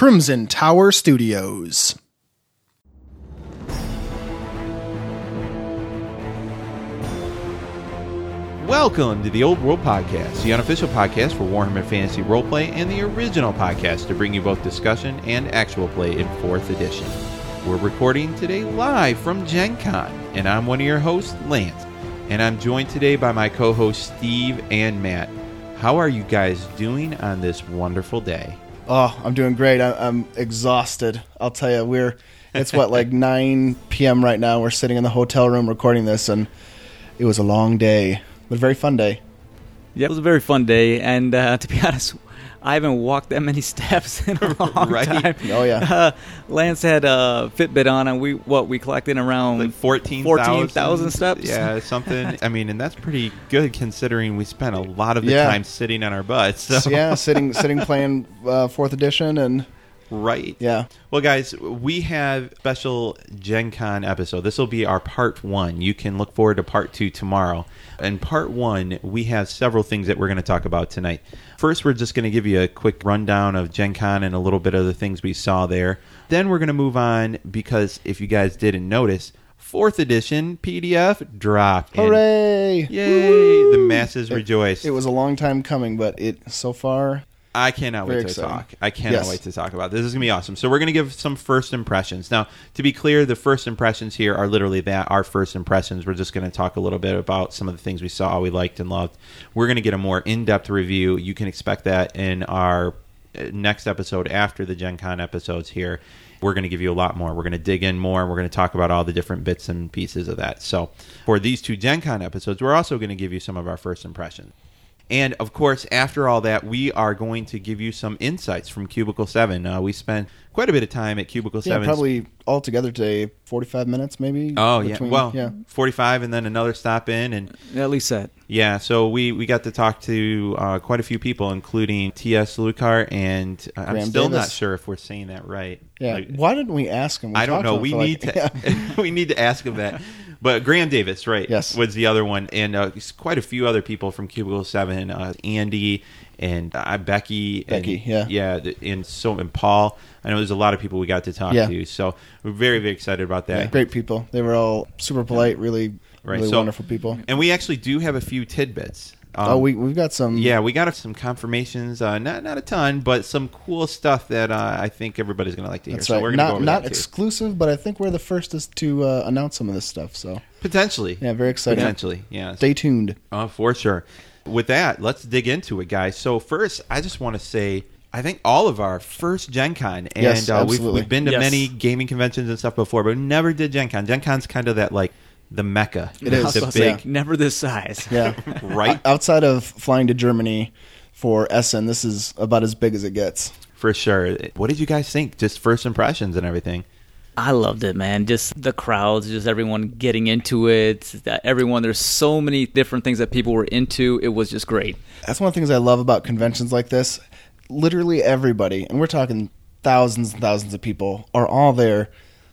Crimson Tower Studios. Welcome to the Old World Podcast, the unofficial podcast for Warhammer Fantasy Roleplay and the original podcast to bring you both discussion and actual play in 4th edition. We're recording today live from Gen Con, and I'm one of your hosts, Lance. And I'm joined today by my co hosts, Steve and Matt. How are you guys doing on this wonderful day? Oh, I'm doing great. I, I'm exhausted. I'll tell you, we're it's what like 9 p.m. right now. We're sitting in the hotel room recording this, and it was a long day, but a very fun day. Yeah, it was a very fun day, and uh, to be honest, I haven't walked that many steps in a long Right. time. Oh, yeah. Uh, Lance had a Fitbit on, and we what we clocked in around Like 14,000 14,000 steps. Yeah, something. I mean, and that's pretty good considering we spent a lot of the Yeah. time sitting on our butts. So. So, yeah, sitting sitting playing uh, fourth edition, and Right. yeah, Well, guys, we have special Gen Con episode. This will be our part one. You can look forward to part two tomorrow. In part one, we have several things that we're going to talk about tonight. First, we're just going to give you a quick rundown of Gen Con and a little bit of the things we saw there. Then we're going to move on because if you guys didn't notice, fourth edition PDF dropped. And hooray! Yay! The masses rejoice. It was a long time coming, but it so far I cannot Very wait to exciting. talk. I cannot Yes. wait to talk about this. This is gonna be awesome. So we're gonna give some first impressions. Now, to be clear, the first impressions here are literally that our first impressions. We're just gonna talk a little bit about some of the things we saw, we liked, and loved. We're gonna get a more in-depth review. You can expect that in our uh, next episode after the Gen Con episodes here. We're going to give you a lot more. We're going to dig in more, and we're going to talk about all the different bits and pieces of that. So, for these two Gen Con episodes, we're also going to give you some of our first impressions. And of course, after all that, we are going to give you some insights from Cubicle 7. Uh, we spent quite a bit of time at Cubicle yeah 7. probably all together today, forty five minutes maybe. Oh, yeah. Well, yeah, 45 and then another stop in. And At least that. yeah, so we, we got to talk to uh, quite a few people, including T.S. Luikart. And uh, I'm Graeme still not sure if we're saying that right. yeah. Like, Why didn't we ask him? We I don't know. We like- need to yeah. we need to ask him that. But Graeme Davis, right? Yes. was the other one, and uh, quite a few other people from Cubicle Seven, uh, Andy and uh, Becky, Becky, and, yeah. yeah, and so and Paul. I know there's a lot of people we got to talk Yeah. to, so we're very very excited about that. Yeah, great people. They were all super polite, really, Right, really so- wonderful people. And we actually do have a few tidbits. Um, oh, we we've got some. yeah, we got some confirmations. Uh, not not a ton, but some cool stuff that uh, I think everybody's going to like to hear. That's so we're going to go Not over not that too. exclusive, but I think we're the first is to uh, announce some of this stuff. So potentially. yeah, very exciting. Potentially, yeah. Stay tuned. Oh, for sure. With that, let's dig into it, guys. So first, I just want to say, I think all of our first Gen Con, and Yes, uh, we've, we've been to Yes. many gaming conventions and stuff before, but we never did Gen Con. Gen Con's kind of that like the mecca. It is. the I big like, never this size. Yeah, right outside of flying to Germany for Essen, this is about as big as it gets. for sure. What did you guys think? Just first impressions and everything. I loved it, man. Just the crowds, just everyone getting into it. Everyone, there's so many different things that people were into. It was just great. That's one of the things I love about conventions like this. Literally everybody, and we're talking thousands and thousands of people, are all there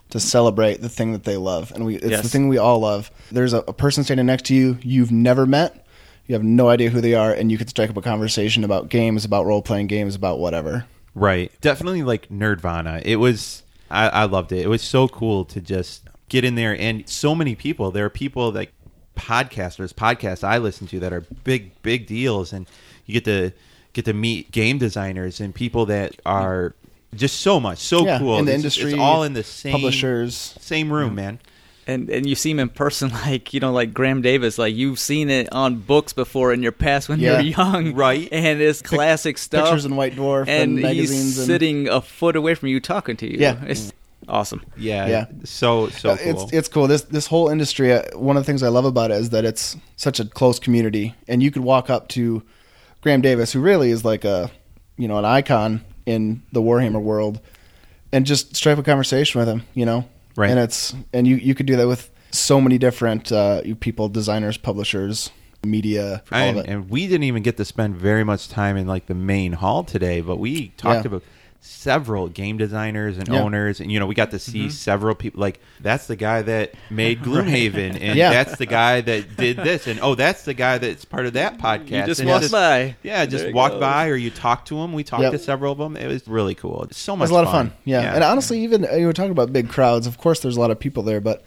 to celebrate the thing that they love, and we it's the thing we all love. There's a, a person standing next to you you've never met. You have no idea who they are, and you can strike up a conversation about games, about role playing games, about whatever. Right. Definitely like Nerdvana. It was I, I loved it. It was so cool to just get in there and so many people. There are people like podcasters, podcasts I listen to that are big, big deals and you get to get to meet game designers and people that are just so much, so Yeah, cool. in the It's- industry, It's all in the same publishers. same room, man. And and you see him in person, like you know, like Graeme Davis. Like you've seen it on books before in your past when Yeah. you're young, Right. And it's classic stuff. Pictures in White Dwarf and, and magazines. he's and, sitting a foot away from you, talking to you. Yeah. it's awesome. Yeah. Yeah. So so Uh, cool. It's it's cool. This this whole industry. Uh, one of the things I love about it is that it's such a close community, and you could walk up to Graeme Davis, who really is like a you know an icon in the Warhammer world, and just strike a conversation with him. You know, Right. And it's and you you could do that with so many different uh, people, designers, publishers, media, all and, of it. and we didn't even get to spend very much time in like the main hall today, but we talked Yeah. about several game designers and Yeah. owners, and you know, we got to see Mm-hmm. several people. Like that's the guy that made Gloomhaven, and Yeah. that's the guy that did this, and oh, that's the guy that's part of that podcast. You just and walk it's by. Yeah, just There walk goes. by, or you talk to them. We talked Yep. to several of them. It was really cool. It's so It much. was a lot of fun. Yeah. yeah. And honestly, even uh, you were talking about big crowds. Of course, there's a lot of people there, but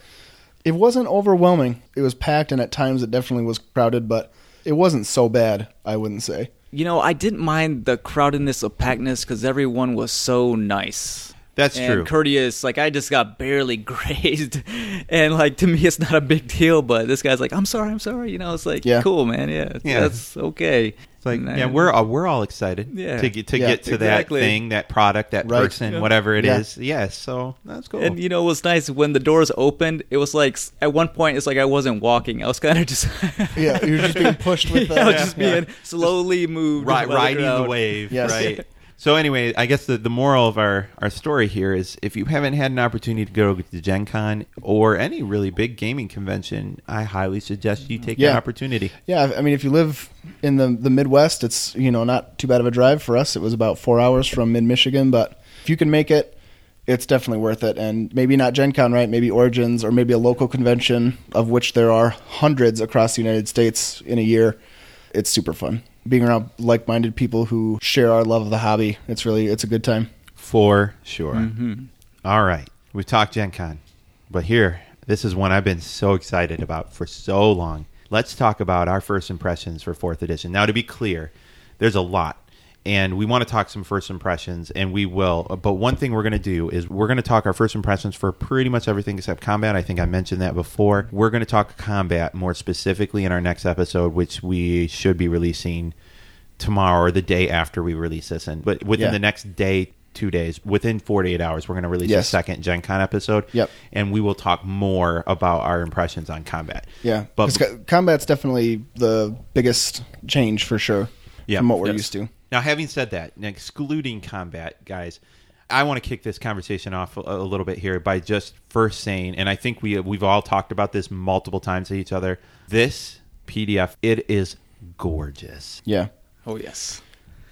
it wasn't overwhelming. It was packed, and at times it definitely was crowded, but it wasn't so bad. I wouldn't say. You know, I didn't mind the crowdedness of packness because everyone was so nice. That's and true. courteous. Like I just got barely grazed, and like to me, it's not a big deal. But this guy's like, "I'm sorry, I'm sorry." You know, it's like, Yeah. cool, man. Yeah, Yeah. that's okay. It's like, And yeah, we're all, we're all excited Yeah. to get to Yeah, get to exactly. that thing, that product, that Right. person, Yeah. whatever it is. Yeah. Yes, so that's cool. And you know it was nice when the doors opened? It was like at one point it's like I wasn't walking. I was kind of just Yeah, you're just being pushed with yeah, the- I was just yeah. being slowly moved, Ri- by the riding the wave, Yes. right? So anyway, I guess the, the moral of our, our story here is if you haven't had an opportunity to go to Gen Con or any really big gaming convention, I highly suggest you take Yeah. that opportunity. Yeah, I mean, if you live in the the Midwest, it's you know not too bad of a drive for us. It was about four hours from mid Michigan, but if you can make it, it's definitely worth it. And maybe not Gen Con, right? Maybe Origins or maybe a local convention, of which there are hundreds across the United States in a year. It's super fun being around like minded people who share our love of the hobby. It's really it's a good time. For sure. Mm-hmm. All right. We've talked Gen Con, but here, this is one I've been so excited about for so long. Let's talk about our first impressions for fourth edition. Now, to be clear, there's a lot, and we want to talk some first impressions, and we will. But one thing we're going to do is we're going to talk our first impressions for pretty much everything except combat. I think I mentioned that before. We're going to talk combat more specifically in our next episode, which we should be releasing tomorrow or the day after we release this. And but within Yeah. the next day, two days, within 48 hours, we're going to release a second Gen Con episode. Yep. And we will talk more about our impressions on combat. Yeah, But combat's definitely the biggest change for sure Yeah. from what we're Yes. used to. Now, having said that, and excluding combat, guys, I want to kick this conversation off a, a little bit here by just first saying, and I think we we've all talked about this multiple times to each other. This PDF, it is gorgeous. Yeah. Oh yes.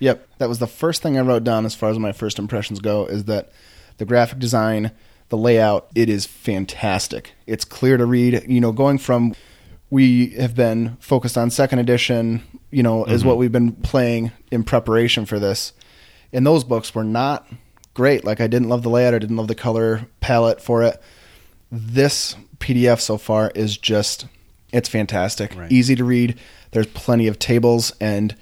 Yep, that was the first thing I wrote down as far as my first impressions go. Is that the graphic design, the layout, it is fantastic. It's clear to read. You know, going from we have been focused on second edition, you know, is what mm-hmm. we've been playing in preparation for this. And those books were not great. Like I didn't love the layout, I didn't love the color palette for it. This PDF so far is just it's fantastic. Right. Easy to read. There's plenty of tables and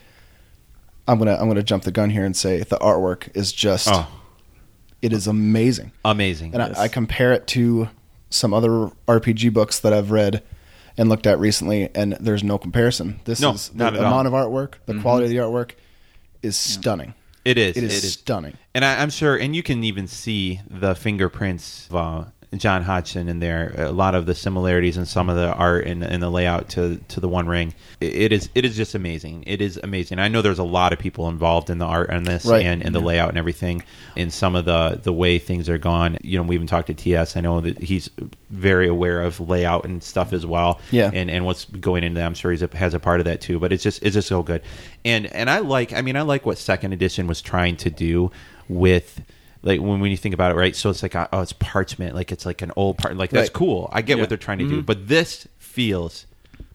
I'm gonna I'm gonna jump the gun here and say the artwork is just Oh, it is amazing, amazing. and Yes. I, I compare it to some other RPG books that I've read and looked at recently, and there's no comparison. This No, is the not at all. amount of artwork, the quality of the artwork is stunning. It is. It is stunning. And I, I'm sure, and you can even see the fingerprints of uh, Jon Hodgson in there. A lot of the similarities in some of the art and, and the layout to to the One Ring. It, it is it is just amazing. It is amazing. I know there's a lot of people involved in the art on this Right. and, and the layout and everything. In some of the the way things are gone. You know, we even talked to TS. I know that he's very aware of layout and stuff as well. Yeah. And and what's going into that. I'm sure he's a, has a part of that too. But it's just it's just so good. And and I like. I mean, I like what Second Edition was trying to do with like when, when you think about it, right? So it's like uh, oh, it's parchment, like it's like an old part. Like that's Right. cool. I get Yeah. what they're trying to do, mm-hmm. but this feels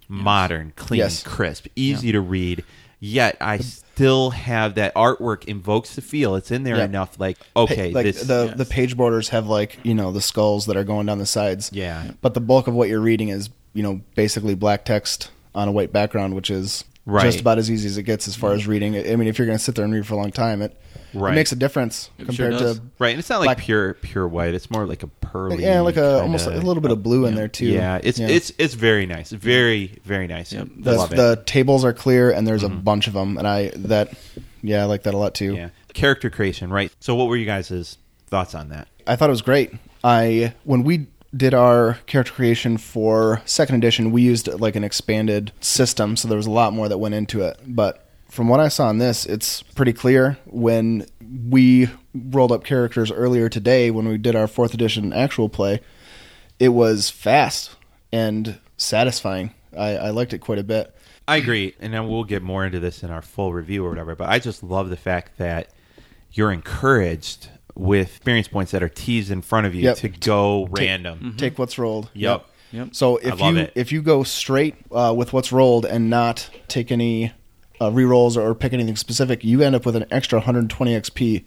modern, clean, Yes. crisp, easy to read. Yet I still have that artwork invokes the feel. It's in there Yeah. enough. Like Pa- okay, like this the the page borders have like you know the skulls that are going down the sides. Yeah. but the bulk of what you're reading is you know basically black text on a white background, which is Right. just about as easy as it gets as far as mm. reading. I mean, if you're going to sit there and read for a long time, it Right. it makes a difference It compared sure to right. And it's not like black- pure pure white. It's more like a pearly. yeah, like a kinda- almost a little bit of blue in there too. Yeah, it's it's it's very nice. Very very nice. Yep. the, Love it. the tables are clear and there's a mm-hmm. bunch of them, and I that yeah I like that a lot too. yeah, character creation. Right. So, what were you guys' thoughts on that? I thought it was great. I when we did our character creation for second edition, we used like an expanded system, so there was a lot more that went into it. But from what I saw in this, it's pretty clear. When we rolled up characters earlier today, when we did our fourth edition actual play, it was fast and satisfying. I, I liked it quite a bit. I agree, and then we'll get more into this in our full review or whatever. But I just love the fact that you're encouraged with experience points that are teased in front of you Yep. to go random. Take what's rolled. Yep. Yep. So if love you it. if you go straight uh, with what's rolled and not take any uh, rerolls or pick anything specific, you end up with an extra 120 XP.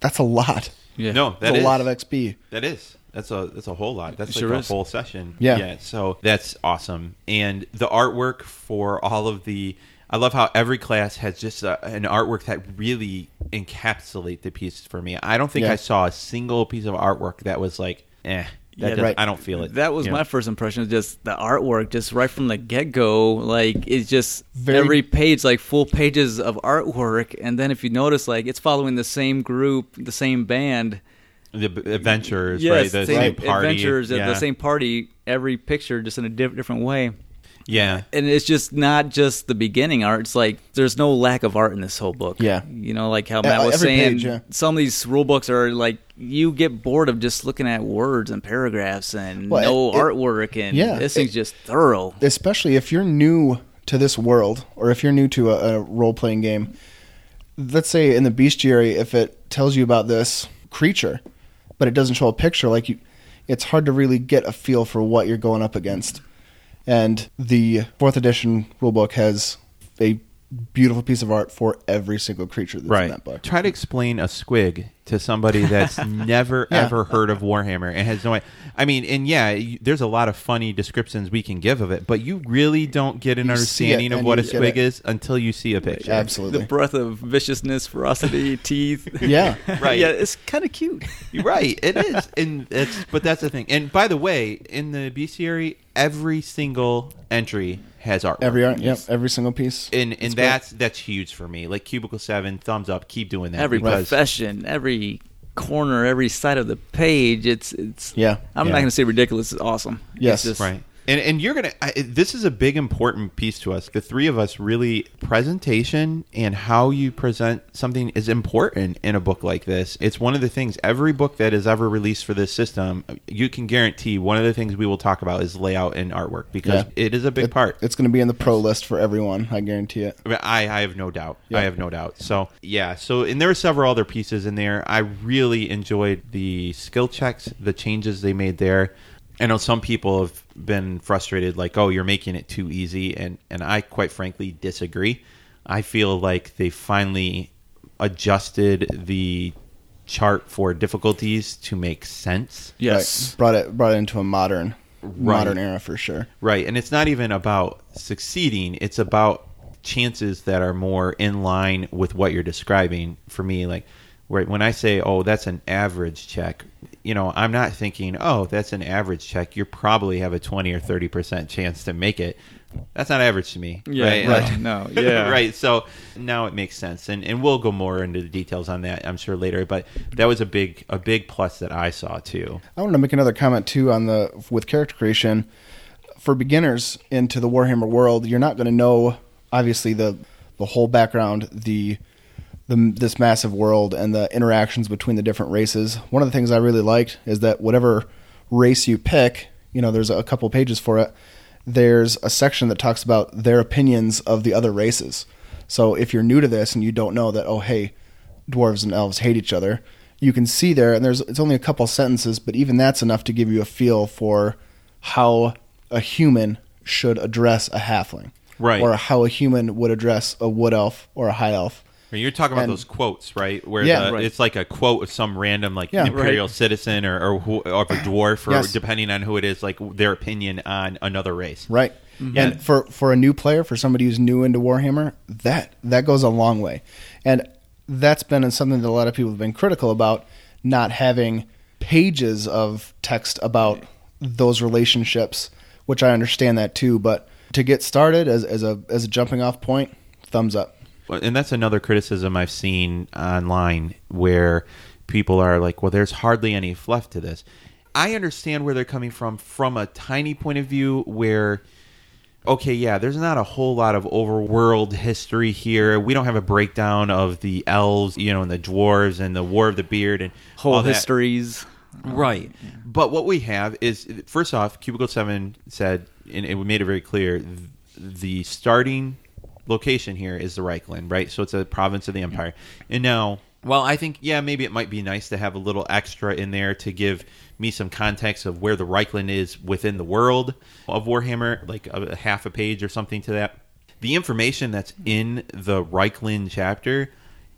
That's a lot. Yeah. No, that That's a is- lot of XP. That is. That's a that's a whole lot. That's It like sure a is. whole session. Yeah. So that's awesome. And the artwork for all of the I love how every class has just a, an artwork that really encapsulate the pieces for me. I don't think Yeah. I saw a single piece of artwork that was like, eh, that Yeah, doesn't- right. I don't feel it. That was You my know? first impression. Just the artwork, just right from the get go. Like it's just Very- every page, like full pages of artwork. And then if you notice, like it's following the same group, the same band. the b- adventures, yes, right? The same same party, adventures yeah. the same party. Every picture, just in a diff- different way. Yeah. and it's just not just the beginning art. It's like there's no lack of art in this whole book. Yeah. you know, like how Yeah, Matt was saying, page, yeah. some of these rule books are like you get bored of just looking at words and paragraphs and Well, no it- it- artwork, and yeah, this thing's it- just thorough. especially if you're new to this world or if you're new to a, a role playing game. Let's say in the bestiary, if it tells you about this creature, but it doesn't show a picture, like you, it's hard to really get a feel for what you're going up against. And the fourth edition rulebook has a beautiful piece of art for every single creature that's in that book. Try to explain a squig to somebody that's never Yeah. ever heard of Warhammer and has no idea. I mean, and yeah, you, there's a lot of funny descriptions we can give of it, but you really don't get an You understanding of what a squig is until you see a picture. Absolutely. The breath of viciousness, ferocity, teeth. Yeah. Right. yeah, it's kind of cute. You're right, it is, and it's but that's the thing. And by the way, in the bestiary, every single entry has artwork. Every art, yep, every single piece. and and It's great. that's that's huge for me. Like Cubicle Seven, thumbs up. Keep doing that. Every because profession, every corner, every side of the page. It's it's. Yeah. I'm Yeah. not going to say ridiculous. It's awesome. Yes. It's just, Right. And and you're gonna. I, this is a big important piece to us. The three of us really presentation and how you present something is important in a book like this. It's one of the things. Every book that is ever released for this system, you can guarantee one of the things we will talk about is layout and artwork because Yeah. it is a big It- part. It's going to be in the pro list for everyone. I guarantee it. I, I have no doubt. Yeah. I have no doubt. So yeah. So and there were several other pieces in there. I really enjoyed the skill checks, the changes they made there. I know some people have been frustrated, like, "Oh, you're making it too easy," and and I quite frankly disagree. I feel like they finally adjusted the chart for difficulties to make sense. Yes. Right. Brought it brought it into a modern Right. modern era for sure. Right, and it's not even about succeeding; it's about chances that are more in line with what you're describing. For me, like right when I say, "Oh, that's an average check," you know, I'm not thinking, "Oh, that's an average check." You probably have a twenty or thirty percent chance to make it. That's not average to me. Yeah, right. right. No, yeah. right. So now it makes sense, and and we'll go more into the details on that, I'm sure later. But that was a big a big plus that I saw too. I wanted to make another comment too on the with character creation for beginners into the Warhammer world. You're not going to know obviously the the whole background, the the this massive world, and the interactions between the different races. One of the things I really liked is that whatever race you pick, you know, there's a couple pages for it. There's a section that talks about their opinions of the other races. So if you're new to this and you don't know that, oh hey, dwarves and elves hate each other, you can see there, and there's it's only a couple sentences, but even that's enough to give you a feel for how a human should address a halfling, Right. Or how a human would address a wood elf or a high elf. I mean, You're talking about And- those quotes, right? Where Yeah, the, right. it's like a quote of some random like Yeah, imperial right. citizen or or, who, or a dwarf, or Yes. depending on who it is, like their opinion on another race. Right. Mm-hmm. And for for a new player, for somebody who's new into Warhammer, that that goes a long way. And that's been something that a lot of people have been critical about not having pages of text about those relationships, which I understand that too, but to get started as as a as a jumping off point, thumbs up. And that's another criticism I've seen online where people are like, "Well, there's hardly any fluff to this." I understand where they're coming from from a tiny point of view where okay, yeah, there's not a whole lot of overworld history here. We don't have a breakdown of the elves, you know, and the dwarves and the War of the Beard and Whole histories. Right. But what we have is first off, Cubicle 7 said, and it made it very clear, the starting location here is the Reikland, right? So it's a province of the Empire. And now Well, I think yeah, maybe it might be nice to have a little extra in there to give me some context of where the Reikland is within the world of Warhammer, like a, a half a page or something to that. The information that's hmm. in the Reikland chapter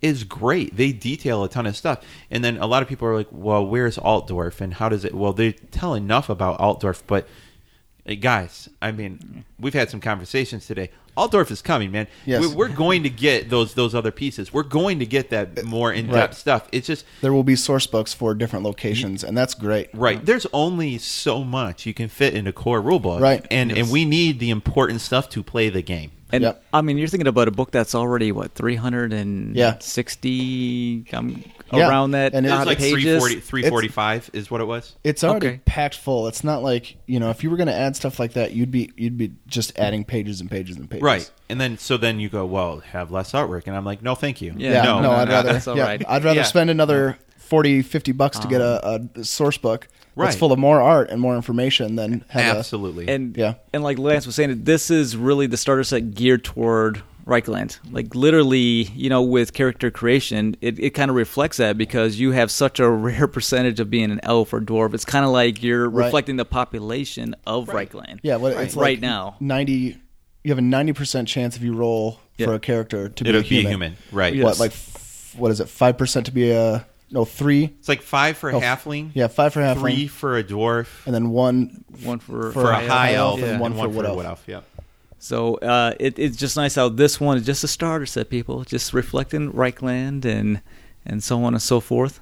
is great. They detail a ton of stuff, and then a lot of people are like, "Well, where's Altdorf and how does it?" Well, they tell enough about Altdorf, but eh, guys, I mean, hmm. we've had some conversations today. Altdorf is coming, man. Yes. We- We're going to get those those other pieces. We're going to get that more in depth Right. stuff. It's just There will be source books for different locations, and that's great. right. There's only so much you can fit in a core rulebook, Right. And and we need the important stuff to play the game. And Yep. I mean, you're thinking about a book that's already what 360 um, Yeah. around that And It it's was like pages. 340, 345 is what it was. It's already Okay. packed full. It's not like you know if you were going to add stuff like that, you'd be you'd be just adding pages and pages and pages. Right. And then so then you go, well, have less artwork, and I'm like, no, thank you. Yeah, Yeah. no, No, I'd no, rather. that's all yeah, right. I'd rather Yeah. spend another 40, 50 bucks to get a, a source book Right. that's full of more art and more information than have absolutely. And Yeah. and like Lance was saying, this is really the starter set geared toward Reikland. Like literally, you know, with character creation, it, it kind of reflects that because you have such a rare percentage of being an elf or dwarf. It's kind of like you're Right. reflecting the population of Reikland. a yeah. What it's like Right now. ninety. You have a ninety percent chance if you roll Yeah. for a character to be It'll a be human. a human, right? What Yes. like f- what is it? Five percent to be a no three. It's like five for a Oh, halfling. Yeah, five for halfling, Three for a dwarf. and then one One for For For a high high elf elf, and and one one, for for wood elf. wood elf. Yeah. So uh, it, it's just nice how this one is just a starter set, people, just reflecting Reikland and and so on and so forth.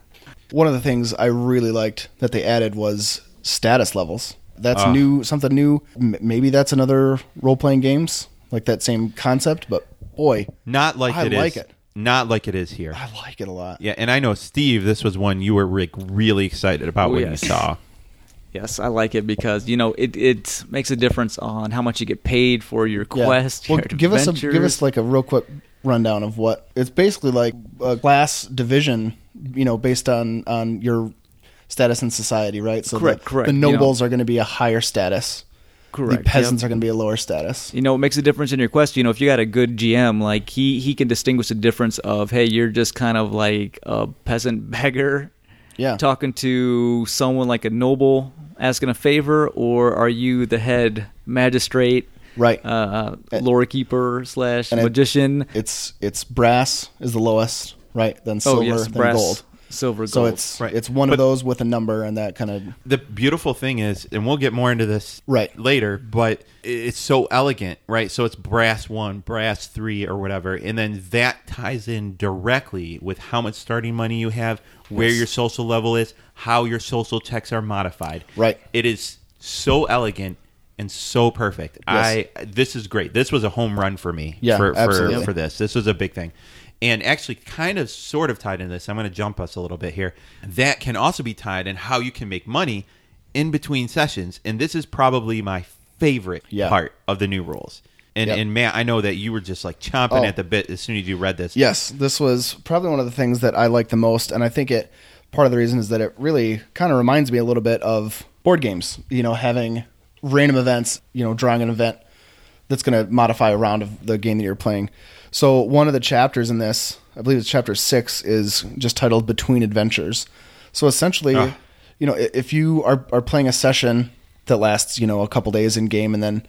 One of the things I really liked that they added was status levels. That's Ah. new, something new. M- maybe that's another role playing games like that same concept, but boy, Not like I it is. like it. Not like it is here. I like it a lot. Yeah, and I know Steve. This was one you were like really excited about Oh, when yes. you saw. Yes, I like it because you know it, it makes a difference on how much you get paid for your Yeah. quest. Well, your give us a, give us like a real quick rundown of what it's basically like a class division, you know, based on on your status in society, right? So Correct, the, correct. the You know- nobles are going to be a higher status. correct. The peasants yep. are going to be a lower status. You know, it makes a difference in your quest. You know, if you got a good GM, like he he can distinguish the difference of hey, you're just kind of like a peasant beggar Yeah. talking to someone like a noble asking a favor, or are you the head magistrate, Right. uh, And- lore keeper slash and it- magician? it's it's brass is the lowest, right? Then silver, oh yes, then brass, gold. silver, gold. So it's Right. it's one But- of those with a number and that kind of The beautiful thing is, and we'll get more into this Right. later, but it's so elegant, right? So it's brass one, brass three, or whatever, and then that ties in directly with how much starting money you have, where Yes. your social level is, how your social checks are modified. Right. It is so elegant and so perfect. I this is great. This was a home run for me. Yeah, for, for, absolutely. for this. This was a big thing. And actually, kind of sort of tied into this, I'm going to jump us a little bit here. That can also be tied in how you can make money in between sessions. And this is probably my favorite Yeah. part of the new rules. And, Yep. and Matt, I know that you were just like chomping Oh. at the bit as soon as you read this. Yes, this was probably one of the things that I like the most, and I think it part of the reason is that it really kind of reminds me a little bit of board games. You know, having random events. You know, drawing an event that's going to modify a round of the game that you're playing. So one of the chapters in this, I believe it's chapter six, is just titled "Between Adventures." So essentially, Ah. you know, if you are are playing a session that lasts, you know, a couple days in game, and then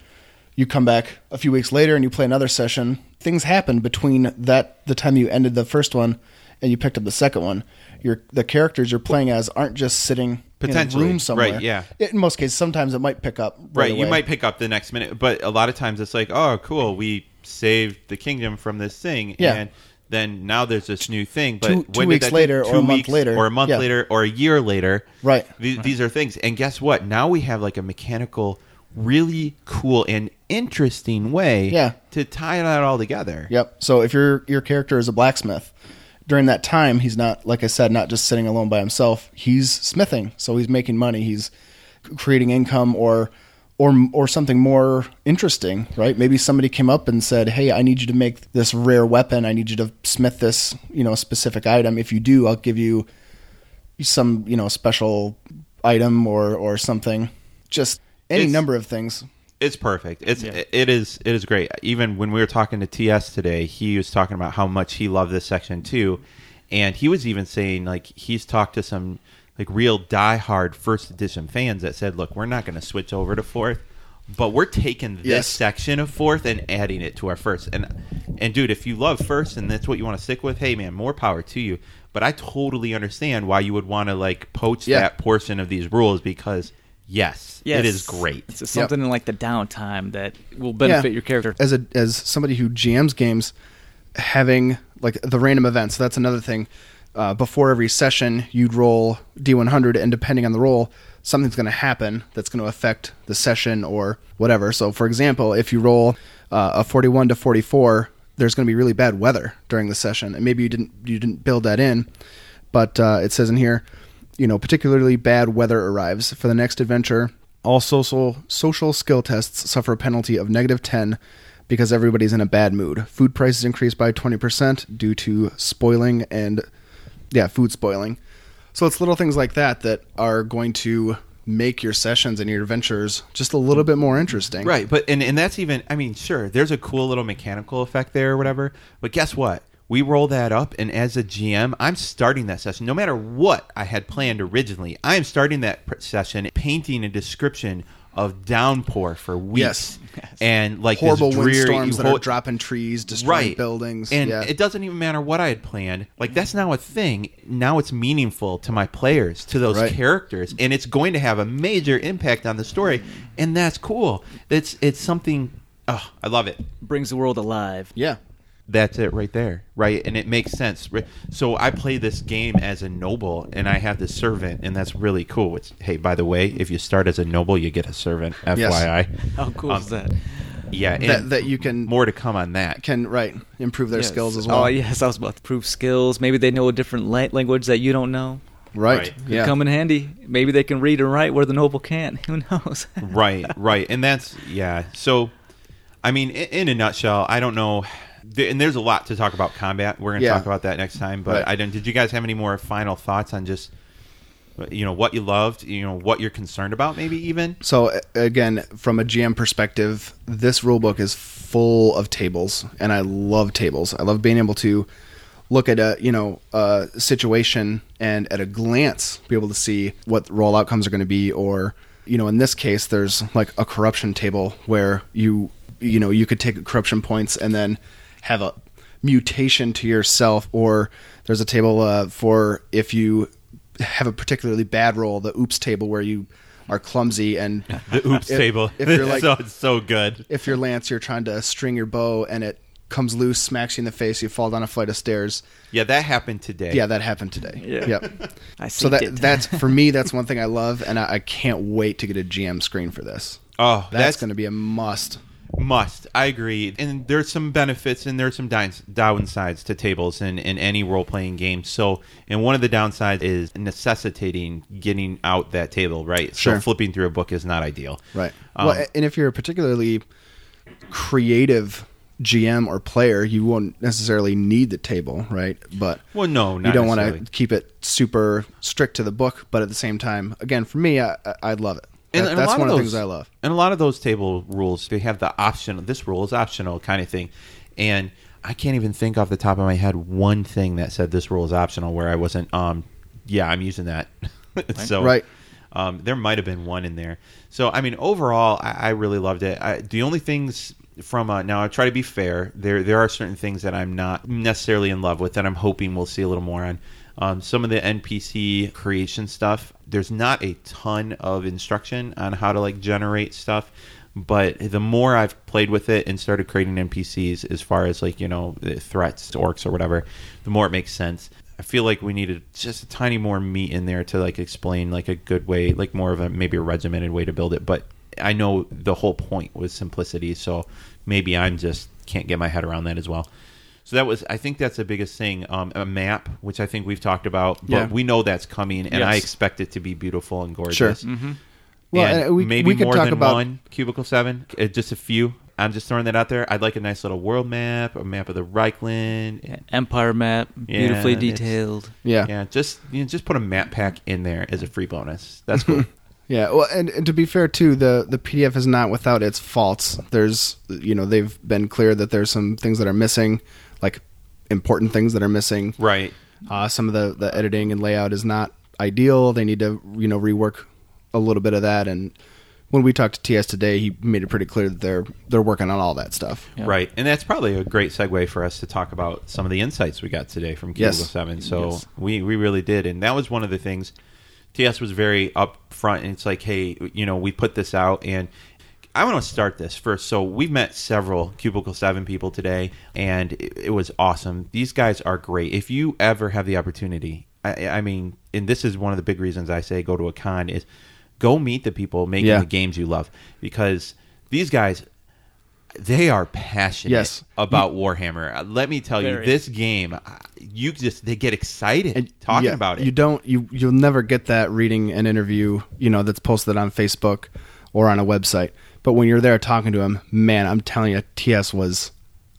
you come back a few weeks later and you play another session, things happen between that the time you ended the first one and you picked up the second one. Your the characters you're playing as aren't just sitting in a room somewhere. right, yeah. In most cases, sometimes it might pick up. Right, you away. might pick up the next minute, but a lot of times it's like, oh, cool, we saved the kingdom from this thing, Yeah. and then now there's this new thing. But Two- two weeks later take? or a month later. or a month Yeah. later, or a year later. Right. These, these are things, and guess what? Now we have like a mechanical, really cool and interesting way, Yeah. to tie that all together. Yep. So if your your character is a blacksmith, during that time he's not like I said, not just sitting alone by himself. He's smithing, so he's making money. He's creating income or or or something more interesting, right? Maybe somebody came up and said, "Hey, I need you to make this rare weapon. I need you to smith this, you know, specific item. If you do, I'll give you some, you know, special item or or something." Just any It's- number of things. It's perfect. It's Yeah. it is it is great. Even when we were talking to TS today, he was talking about how much he loved this section too. and he was even saying like he's talked to some like real diehard first edition fans that said, "Look, we're not going to switch over to fourth, but we're taking this Yes. section of fourth and adding it to our first. And and dude, if you love first and that's what you want to stick with, hey man, more power to you. But I totally understand why you would want to like poach Yeah. that portion of these rules because yes, Yes. it is great. It's something in like the downtime that will benefit Yeah. your character. as a as somebody who jams games, having like the random events. That's another thing. Uh, before every session, you'd roll D100, and depending on the roll, something's going to happen that's going to affect the session or whatever. So, for example, if you roll uh, a 41 to 44, there's going to be really bad weather during the session, and maybe you didn't you didn't build that in, but uh, it says in here, you know, particularly bad weather arrives for the next adventure. All social social skill tests suffer a penalty of negative 10 because everybody's in a bad mood. Food prices increase by 20% due to spoiling and yeah, food spoiling. So it's little things like that that are going to make your sessions and your adventures just a little bit more interesting. Right, but and, and that's even I mean, sure, there's a cool little mechanical effect there or whatever. But guess what? We roll that up and as a GM, I'm starting that session. No matter what I had planned originally, I am starting that session painting a description of downpour for weeks. Yes. And like Horrible this dreary, windstorms that ho- are dropping trees, destroying right buildings. and yeah. it doesn't even matter what i had planned like that's now a thing now it's meaningful to my players to those Right. characters and it's going to have a major impact on the story and that's cool it's it's something oh i love it brings the world alive. yeah. That's it right there right and it makes sense so i play this game as a noble and i have this servant and that's really cool it's hey by the way if you start as a noble you get a servant fyi How cool Um, is that? yeah and That that you can more to come on that can right improve their Yes. skills as well. Oh yes, I was about to prove skills. Maybe they know a different la- language that you don't know. Right. Right. Yeah. come in handy. Maybe they can read and write where the noble can't. Who knows? right right and that's yeah so i mean in, in a nutshell i don't know th- and there's a lot to talk about combat we're going to Yeah. talk about that next time but Right. i don't did you guys have any more final thoughts on just you know what you loved you know what you're concerned about maybe even So again, from a GM perspective, this rulebook is full of tables, and I love tables. I love being able to look at a you know a situation and at a glance be able to see what roll outcomes are going to be, or you know in this case, there's like a corruption table where you you know you could take corruption points and then have a mutation to yourself, or there's a table uh, for if you have a particularly bad roll, the oops table where you are clumsy and the oops If- table if you're like- so it's so good if your lance you're trying to string your bow and it comes loose, smacks you in the face, you fall down a flight of stairs. yeah that happened today Yeah, that happened today. Yeah. Yep. I see that. So that it. that's for me. That's one thing I love, and I, I can't wait to get a GM screen for this. oh That's, that's, going to be a must. Must. I agree. And there's some benefits and there's some downs- downsides to tables in, in any role playing game. So, and one of the downsides is necessitating getting out that table, right? Sure. So, flipping through a book is not ideal. Right. Um, well, and if you're a particularly creative GM or player, you won't necessarily need the table, right? But Well, no, you don't want to keep it super strict to the book. But at the same time, again, for me, I, I- I'd love it. And, That- and a that's lot one of of the those, things I love. And a lot of those table rules, they have the option. This rule is optional kind of thing. And I can't even think off the top of my head one thing that said this rule is optional where I wasn't, um, yeah, I'm using that. so, Right. Um, there might have been one in there. So, I mean, overall, I, I really loved it. I, the only things from uh, now, I try to be fair. There, there are certain things that I'm not necessarily in love with that I'm hoping we'll see a little more on. Um, some of the NPC creation stuff, there's not a ton of instruction on how to like generate stuff. But the more I've played with it and started creating NPCs, as far as like you know threats, orcs or whatever, the more it makes sense. I feel like we needed just a tiny more meat in there to like explain like a good way, like more of a maybe a regimented way to build it. But I know the whole point was simplicity, so maybe I'm just can't get my head around that as well. So that was, I think that's the biggest thing. Um, a map, which I think we've talked about, but Yeah. we know that's coming, and I expect it to be beautiful and gorgeous. Sure. Mm-hmm. Well, and and we- maybe we could more talk than about- one cubicle seven, uh, just a few. I'm just throwing that out there. I'd like a nice little world map, a map of the Reikland. Empire map, Yeah, beautifully it's- detailed. Yeah. Yeah, just you know, just put a map pack in there as a free bonus. That's cool. Yeah, well, and, and to be fair too, the the PDF is not without its faults. There's, you know, they've been clear that there's some things that are missing, like important things that are missing. right. Uh, some of the, the editing and layout is not ideal. They need to you know rework a little bit of that. And when we talked to TS today, he made it pretty clear that they're they're working on all that stuff. Yeah. Right, and that's probably a great segue for us to talk about some of the insights we got today from Cubicle Yes. Seven. So Yes. we we really did, and that was one of the things. TS was very upfront, and it's like, hey, you know, we put this out, and I want to start this first. So we've met several Cubicle Seven people today, and it, it was awesome. These guys are great. If you ever have the opportunity, I, I mean, and this is one of the big reasons I say go to a con is go meet the people making Yeah. the games you love because these guys they are passionate Yes. about Warhammer. Uh, Let me tell you, this game, uh, you just they get excited And talking yeah, about it. You don't you you'll never get that reading an interview, you know, that's posted on Facebook or on a website. But when you're there talking to him, man, I'm telling you, TS was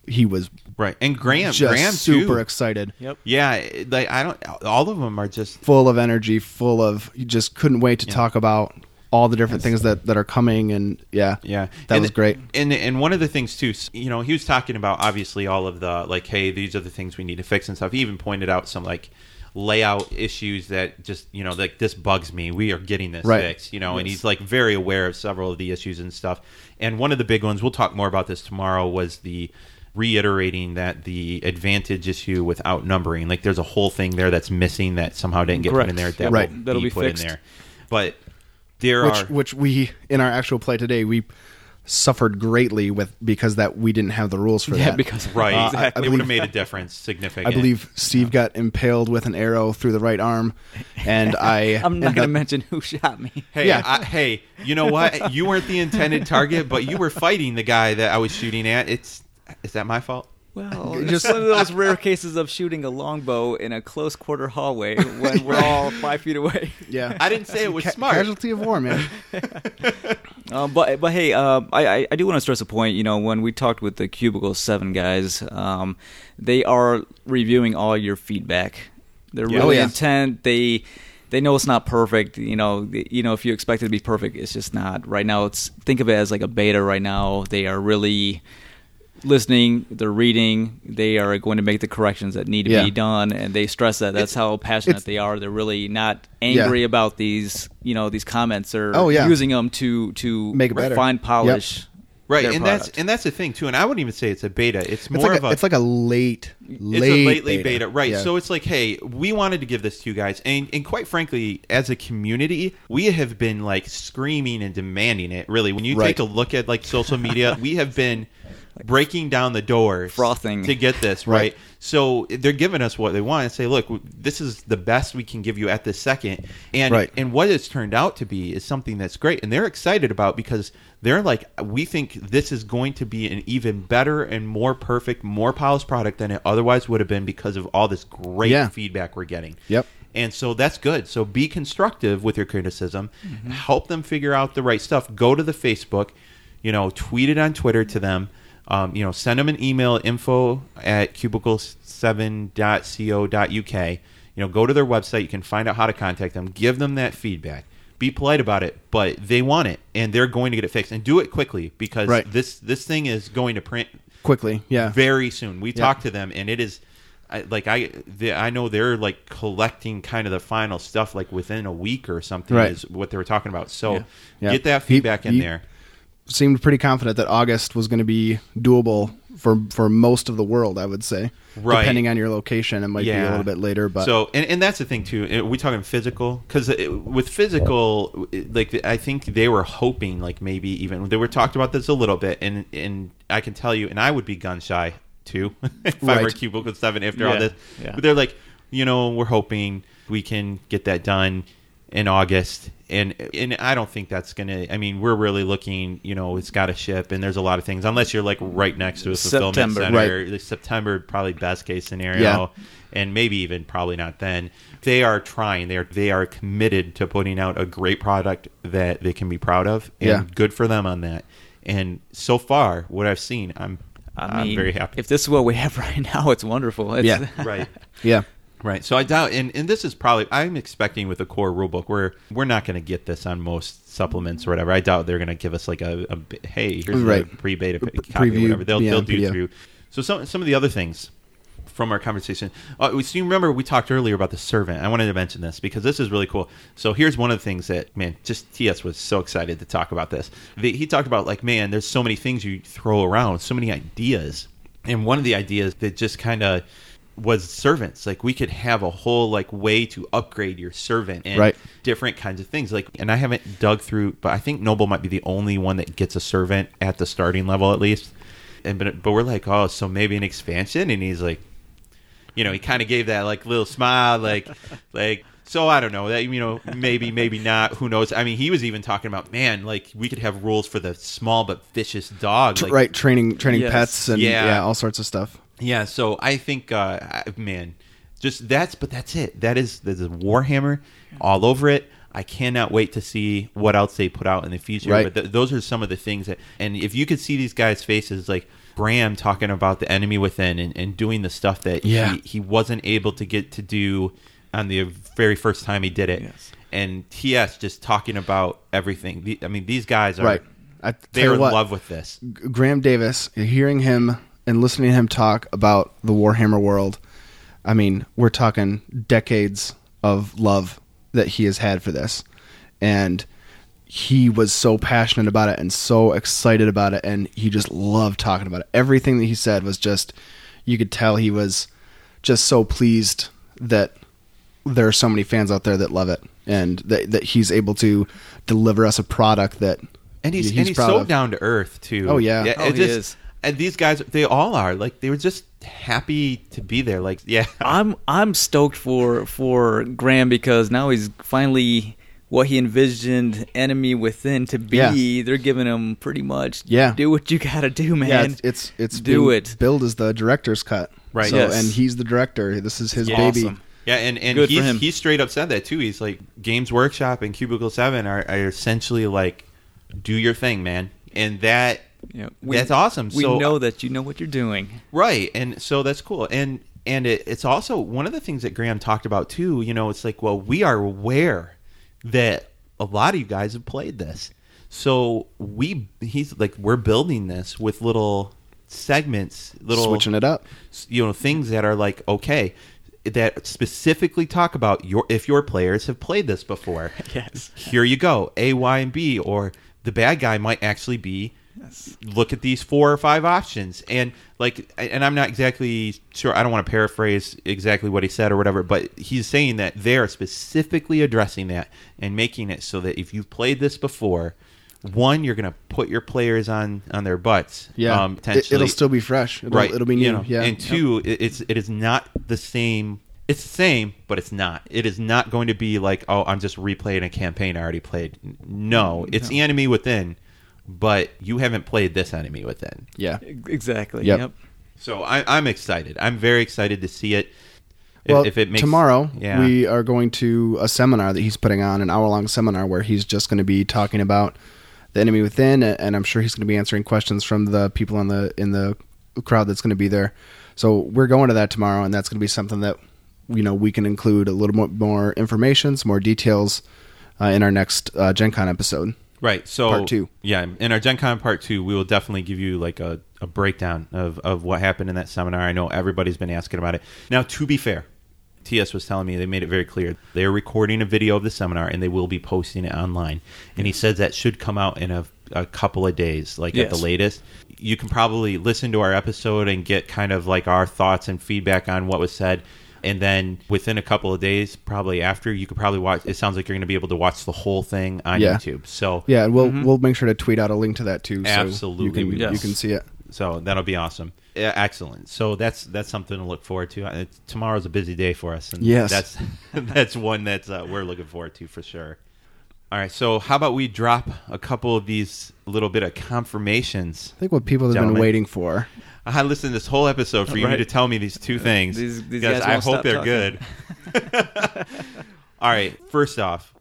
he was right? And Graeme, just Graeme super too. excited, Yep. Yeah, like I don't. All of them are just full of energy, full of he just couldn't wait to Yeah. talk about all the different things that, that are coming and yeah. Yeah, That And- was great. And and one of the things too, you know, he was talking about obviously all of the like, hey, these are the things we need to fix and stuff. He even pointed out some like layout issues that just you know like this bugs me. We are getting this Right. fixed, you know, and he's like very aware of several of the issues and stuff. And one of the big ones, we'll talk more about this tomorrow, was the reiterating that the advantage issue with outnumbering. Like, there's a whole thing there that's missing that somehow didn't get put in there. That Right. will That'll be, be put fixed. in there. But there Which are which we in our actual play today we suffered greatly with because that we didn't have the rules for Yeah, that. because Right. Uh, I- I it would have made a difference significant. I believe Steve got impaled with an arrow through the right arm, and I. I'm not going to mention who shot me. Hey, Yeah. I, hey, you know what? You weren't the intended target, but you were fighting the guy that I was shooting at. It's is that my fault? Well, just- one of those rare cases of shooting a longbow in a close quarter hallway when we're all five feet away. Yeah, I didn't say it was Ca- smart. Casualty of war, man. Um, but but hey, uh, I I- I do want to stress a point. You know, when we talked with the Cubicle Seven guys, um, they are reviewing all your feedback. They're Yeah. really Oh, yeah. intent. They they know it's not perfect. You know, you know if you expect it to be perfect, it's just not. Right now, it's think of it as like a beta. Right now, they are really listening. They're reading. They are going to make the corrections that need to Yeah. be done, and they stress that. That's It's- how passionate they are. They're really not angry Yeah. about these. You know, these comments. They're Oh, yeah. using them to to Make it better. refine, polish. Right, their and that's and that's the thing too. And I wouldn't even say it's a beta. It's It's more like of a, a it's like a late, it's late a lately beta, right? Yeah. So it's like, hey, we wanted to give this to you guys, and and quite frankly, as a community, we have been like screaming and demanding it. Really, when you Right. take a look at like social media, we have been breaking down the doors, Frothing. to get this right. Right. So they're giving us what they want and say, look, this is the best we can give you at this second, and Right. and what it's turned out to be is something that's great, and they're excited about because they're like, we think this is going to be an even better and more perfect, more polished product than it otherwise would have been because of all this great Yeah. feedback we're getting. Yep. And so that's good. So be constructive with your criticism. Mm-hmm. Help them figure out the right stuff. Go to the Facebook, you know, tweet it on Twitter to them. Um, you know, send them an email info at cubicle7.co.uk. You know, go to their website. You can find out how to contact them. Give them that feedback. Be polite about it, but they want it, and they're going to get it fixed. And do it quickly because Right. this this thing is going to print quickly. Yeah, very soon. We Yeah. talked to them, and it is I, like I the, I know they're like collecting kind of the final stuff like within a week or something Right. is what they were talking about. So Yeah. Yeah. get that He- feedback in he- there. Seemed pretty confident that August was going to be doable for for most of the world. I would say, Right. depending on your location, it might be a little bit later. But so and, and that's the thing too. Are we talking physical? Because eh, with physical, eh, like I think they were hoping like maybe even they were talked about this a little bit, and and I can tell you, and I would be gun shy too if I were Right. cubicle seven after all this. yeah. But they're like, you know, we're hoping we can get that done in August. And and I don't think that's gonna. I mean, we're really looking. You know, it's got to ship, and there's a lot of things. Unless you're like right next to a fulfillment September. center, like September probably best case scenario Yeah. and maybe even probably not then. They are trying. They are they are committed to putting out a great product that they can be proud of, and Yeah. good for them on that. And so far, what I've seen, I'm I I'm mean, very happy. If this is what we have right now, it's wonderful. It's, Yeah. right. yeah, Right. So I doubt, and, and this is probably I'm expecting with the core rulebook where we're we're not going to get this on most supplements or whatever. I doubt they're going to give us like a, a hey here's Right. pre-beta Pre- copy or preview, whatever. They'll yeah, they'll do PDF. through. So some some of the other things from our conversation. Uh, so you remember we talked earlier about the servant. I wanted to mention this because this is really cool. So here's one of the things that man, just TS was so excited to talk about this. The- He talked about like, man, there's so many things you throw around, so many ideas, and one of the ideas that just kind of was servants like we could have a whole like way to upgrade your servant and Right. different kinds of things like and i haven't dug through but i think noble might be the only one that gets a servant at the starting level at least and but, but we're like oh so maybe an expansion and he's like you know he kind of gave that like little smile like like so i don't know that you know maybe maybe not who knows i mean he was even talking about man like we could have rules for the small but vicious dog like, right, training training Yes. pets and Yeah. yeah. all sorts of stuff. Yeah, so I think, uh, man, just that's, but that's it. That is there's a Warhammer all over it. I cannot wait to see what else they put out in the future. Right. But th- those are some of the things that, and if you could see these guys' faces, like Graeme talking about the enemy within and, and doing the stuff that Yeah. he, he wasn't able to get to do on the very first time he did it. Yes. And TS just talking about everything. The, I mean, these guys are right. I, they're in what, love with this. G- Graeme Davis, hearing him and listening to him talk about the Warhammer world, I mean, we're talking decades of love that he has had for this. And he was so passionate about it and so excited about it and he just loved talking about it. Everything that he said was just you could tell he was just so pleased that there are so many fans out there that love it and that that he's able to deliver us a product that and he's, he's and he's so of. down to earth too. Oh, yeah. Oh, it he just- is. And these guys, they all are like they were just happy to be there. Like, yeah, I'm I'm stoked for for Graeme because now he's finally what he envisioned Enemy Within to be. Yeah. They're giving him pretty much Yeah. do what you got to do, man. Yeah, it's it's, it's do being it. build is the director's cut, Right. So, Yes. and he's the director. This is his Yeah. baby. Awesome. yeah, and and Good he's he straight up said that too. He's like Games Workshop and Cubicle Seven are, are essentially like do your thing, man, and that Yeah, that's awesome. We so uh, know that you know what you're doing. Right, and so that's cool, and and it, it's also one of the things that Graeme talked about too. You know, it's like, well, we are aware that a lot of you guys have played this, so we he's like we're building this with little segments, little Switching it up. you know things that are like okay that specifically talk about your if your players have played this before. Yes. Here you go, A, Y, and B, or the bad guy might actually be look at these four or five options. And like and i'm not exactly sure i don't want to paraphrase exactly what he said or whatever but he's saying that they're specifically addressing that and making it so that if you've played this before one you're going to put your players on on their butts Yeah, um, it, potentially. it'll still be fresh. It'll, right it'll be new. you know, yeah, and two it, it's it is not the same it's the same but it's not. It is not going to be like oh i'm just replaying a campaign i already played. No it's the enemy within but you haven't played this enemy within yeah. Exactly. Yep. Yep. so I, i'm excited i'm very excited to see it if, Well, if it makes tomorrow yeah we are going to a seminar that he's putting on, an hour-long seminar where he's just going to be talking about the enemy within, and I'm sure he's going to be answering questions from the people in the in the crowd that's going to be there. So we're going to that tomorrow, and that's going to be something that you know we can include a little more, more information, some more details uh, in our next uh, Gen Con episode. Right. So Part two. Yeah, in our Gen Con part two, we will definitely give you like a, a breakdown of, of what happened in that seminar. I know everybody's been asking about it. Now, to be fair, TS was telling me they made it very clear. They're recording a video of the seminar and they will be posting it online. And he says that should come out in a, a couple of days, like at the latest. You can probably listen to our episode and get kind of like our thoughts and feedback on what was said. And then within a couple of days, probably after, you could probably watch. It sounds like you're going to be able to watch the whole thing on Yeah. YouTube. So Yeah, and we'll we'll make sure to tweet out a link to that too. So Absolutely, you can we you can see it. So that'll be awesome. Yeah, excellent. So that's that's something to look forward to. Uh, tomorrow's a busy day for us, and Yes. that's that's one that uh, we're looking forward to for sure. All right, so how about we drop a couple of these little bit of confirmations? I think what people have Gentlemen. been waiting for. I had listened to this whole episode for you Right. to tell me these two things These- these guys I hope they're talking. good. All right, first off,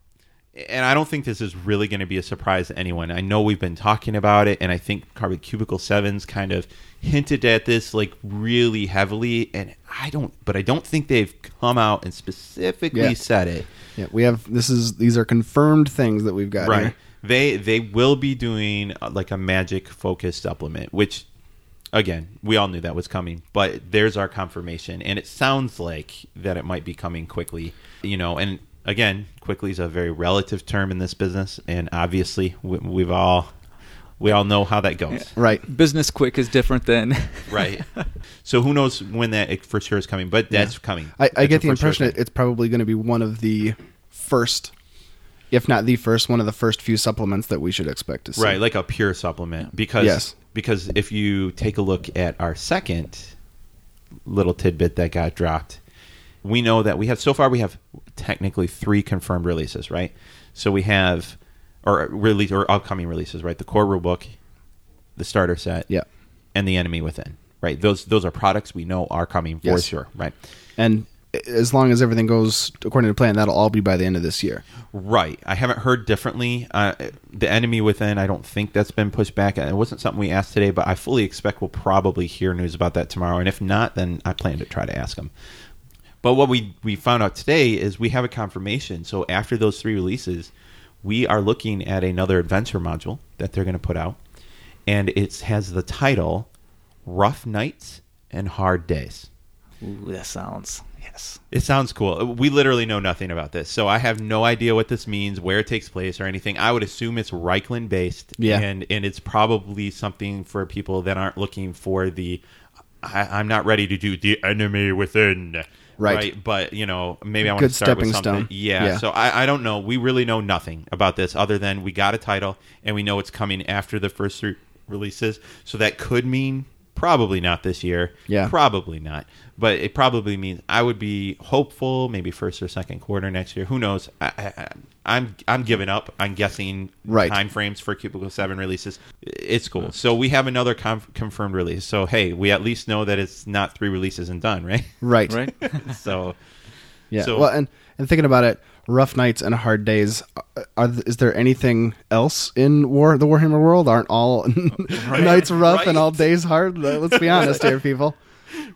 and I don't think this is really going to be a surprise to anyone. I know we've been talking about it, and I think Carbon Cubicle Sevens kind of hinted at this like really heavily, and I don't, but I don't think they've come out and specifically Yeah. said it. Yeah, we have this is these are confirmed things that we've got Right. here. They they will be doing uh, like a magic focused supplement, which again, we all knew that was coming, but there's our confirmation, and it sounds like that it might be coming quickly. You know, and again, quickly is a very relative term in this business, and obviously we, we've all we all know how that goes. Right. Business quick is different than Right. So who knows when that for sure is coming, but that's coming. I, I That's get the for sure impression it's probably going to be one of the first, if not the first, one of the first few supplements that we should expect to see. right, like a pure supplement because Yes. because if you take a look at our second little tidbit that got dropped, we know that we have so far we have technically three confirmed releases, right? So we have or release or upcoming releases, right? The core rulebook, the starter set, Yeah. and the enemy within. Right. Those those are products we know are coming for Yes. sure. Right. And as long as everything goes according to plan, that'll all be by the end of this year. Right. I haven't heard differently. Uh, the enemy within, I don't think that's been pushed back. It wasn't something we asked today, but I fully expect we'll probably hear news about that tomorrow. And if not, then I plan to try to ask them. But what we we found out today is we have a confirmation. So after those three releases, we are looking at another adventure module that they're going to put out, and it has the title "Rough Nights and Hard Days." Ooh, that sounds yes. It sounds cool. Uh, we literally know nothing about this, so I have no idea what this means, where it takes place, or anything. I would assume it's Reikland based, Yeah. and and it's probably something for people that aren't looking for the. I, I'm not ready to do the enemy within, Right. But you know, maybe I want Good to start with something. stone. Yeah, Yeah. So I, I don't know. We really know nothing about this other than we got a title and we know it's coming after the first three releases. So that could mean probably not this year. Yeah. Probably not. But it probably means I would be hopeful, maybe first or second quarter next year. Who knows? I, I, I'm I'm giving up. I'm guessing Right. time frames for Cubicle Seven releases. It's cool. So we have another conf- confirmed release. So hey, we at least know that it's not three releases and done, right? Right. Right? so Yeah. So- well, and and thinking about it, rough nights and hard days. Uh, are, are is there anything else in war the Warhammer world? Aren't all nights rough and all days hard? Let's be honest here, people.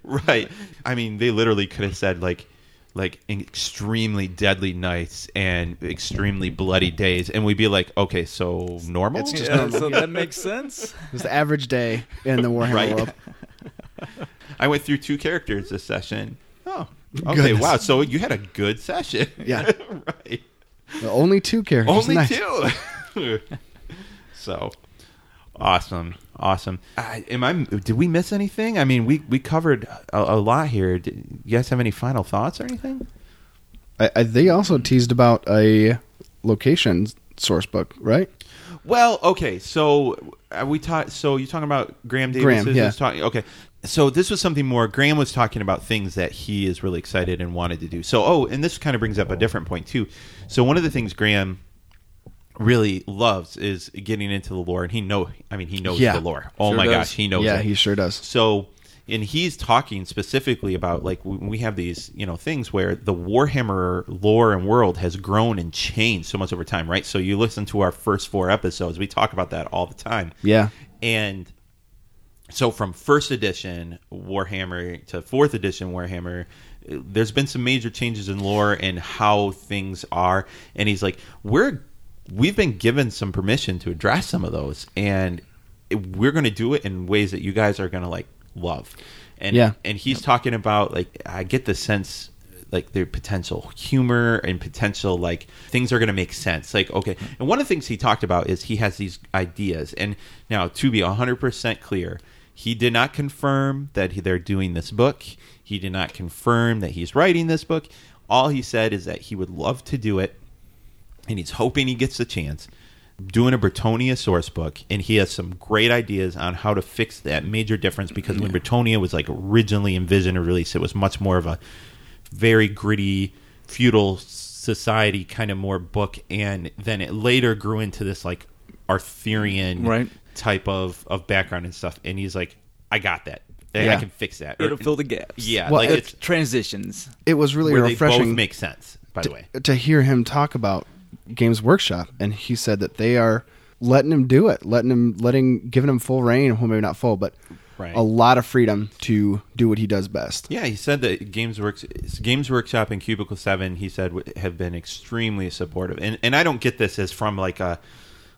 right. I mean, they literally could have said like like extremely deadly nights and extremely bloody days, and we'd be like, okay, so normal. It's just Yeah, so that makes sense. It's the average day in the Warhammer Right. world. I went through two characters this session. Oh, okay, Goodness. wow. So you had a good session. Yeah. right. Only two characters. Only Nice. two. so awesome, awesome. I, am I? Did we miss anything? I mean, we we covered a, a lot here. Did you guys have any final thoughts or anything? I, I, they also teased about a location source book, right? Well, okay, so uh, we talked. So you're talking about Graeme Davis? Graeme, yeah. is talking. Okay, so this was something more. Graeme was talking about things that he is really excited and wanted to do. So, oh, and this kind of brings up a different point too. So one of the things Graeme really loves is getting into the lore, and he know. I mean, he knows Yeah. the lore. Oh Sure my does. gosh, he knows. yeah, it. he sure does. So, and he's talking specifically about like we have these, you know, things where the Warhammer lore and world has grown and changed so much over time, right? So you listen to our first four episodes, we talk about that all the time. Yeah. And so from first edition Warhammer to fourth edition Warhammer, there's been some major changes in lore and how things are. And he's like, we're we've been given some permission to address some of those, and we're going to do it in ways that you guys are going to like love. And Yeah. and he's talking about like I get the sense like their potential humor and potential like things are going to make sense like okay and one of the things he talked about is he has these ideas and now to be 100% clear he did not confirm that he, they're doing this book. He did not confirm that he's writing this book. All he said is that he would love to do it and he's hoping he gets the chance doing a Bretonnia source book, and he has some great ideas on how to fix that major difference because when Bretonnia was like originally envisioned to release, it was much more of a very gritty feudal society kind of more book, and then it later grew into this like Arthurian Right. Type of of background and stuff. And he's like, I got that. I Yeah. can fix that. It'll Or- fill the gaps. Yeah, Well, like it- it's Transitions. It was really where they refreshing both make sense. By the way, to hear him talk about Games Workshop, and he said that they are letting him do it, letting him, letting, giving him full reign. Well, maybe not full, but Right. a lot of freedom to do what he does best. Yeah, he said that Games Works, Games Workshop and Cubicle Seven, he said have been extremely supportive, and and I don't get this as from like a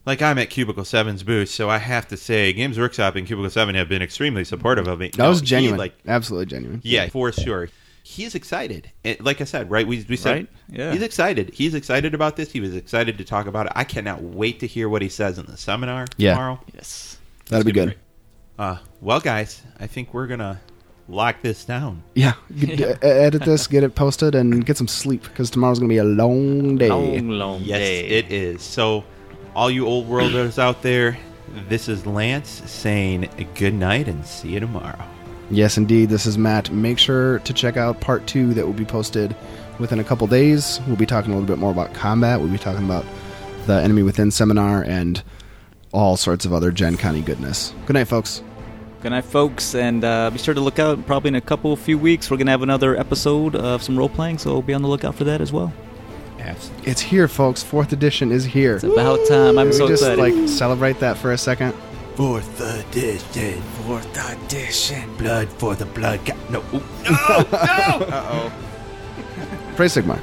like I'm at Cubicle 7's booth, so I have to say, Games Workshop and Cubicle 7 have been extremely supportive of me. That No, was he, genuine. like, Absolutely genuine. yeah, for sure. He's excited. And like I said, right? We, we said Right, yeah. he's excited. He's excited about this. He was excited to talk about it. I cannot wait to hear what he says in the seminar Yeah. tomorrow. Yes. That'll be good. great. Uh, well, guys, I think we're gonna lock this down. Yeah. Get- e- edit this, get it posted, and get some sleep because tomorrow's going to be a long day. Long, long Yes, day. it is. So, all you old worlders out there, this is Lance saying good night and see you tomorrow. Yes, indeed. This is Matt. Make sure to check out part two that will be posted within a couple days. We'll be talking a little bit more about combat. We'll be talking about the Enemy Within seminar and all sorts of other Gen Conny goodness. Good night, folks. Good night, folks, and uh, be sure to look out. Probably in a couple few weeks, we're gonna have another episode of some role playing, so be on the lookout for that as well. Absolutely. It's here, folks. Fourth edition is here. It's about time. I'm Can so we just excited. like celebrate that for a second? Fourth edition. Fourth edition. Blood for the blood. Ga- no. Ooh, no. No. Uh oh. Praise Sigmar.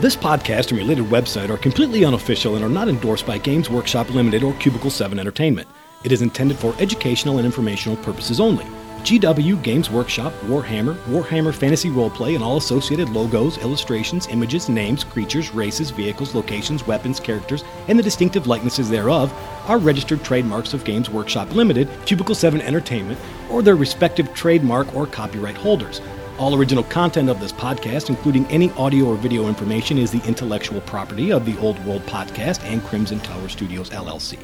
This podcast and related website are completely unofficial and are not endorsed by Games Workshop Limited or Cubicle 7 Entertainment. It is intended for educational and informational purposes only. GW, Games Workshop, Warhammer, Warhammer Fantasy Roleplay, and all associated logos, illustrations, images, names, creatures, races, vehicles, locations, weapons, characters, and the distinctive likenesses thereof are registered trademarks of Games Workshop Limited, Cubicle 7 Entertainment, or their respective trademark or copyright holders. All original content of this podcast, including any audio or video information, is the intellectual property of the Old World Podcast and Crimson Tower Studios LLC.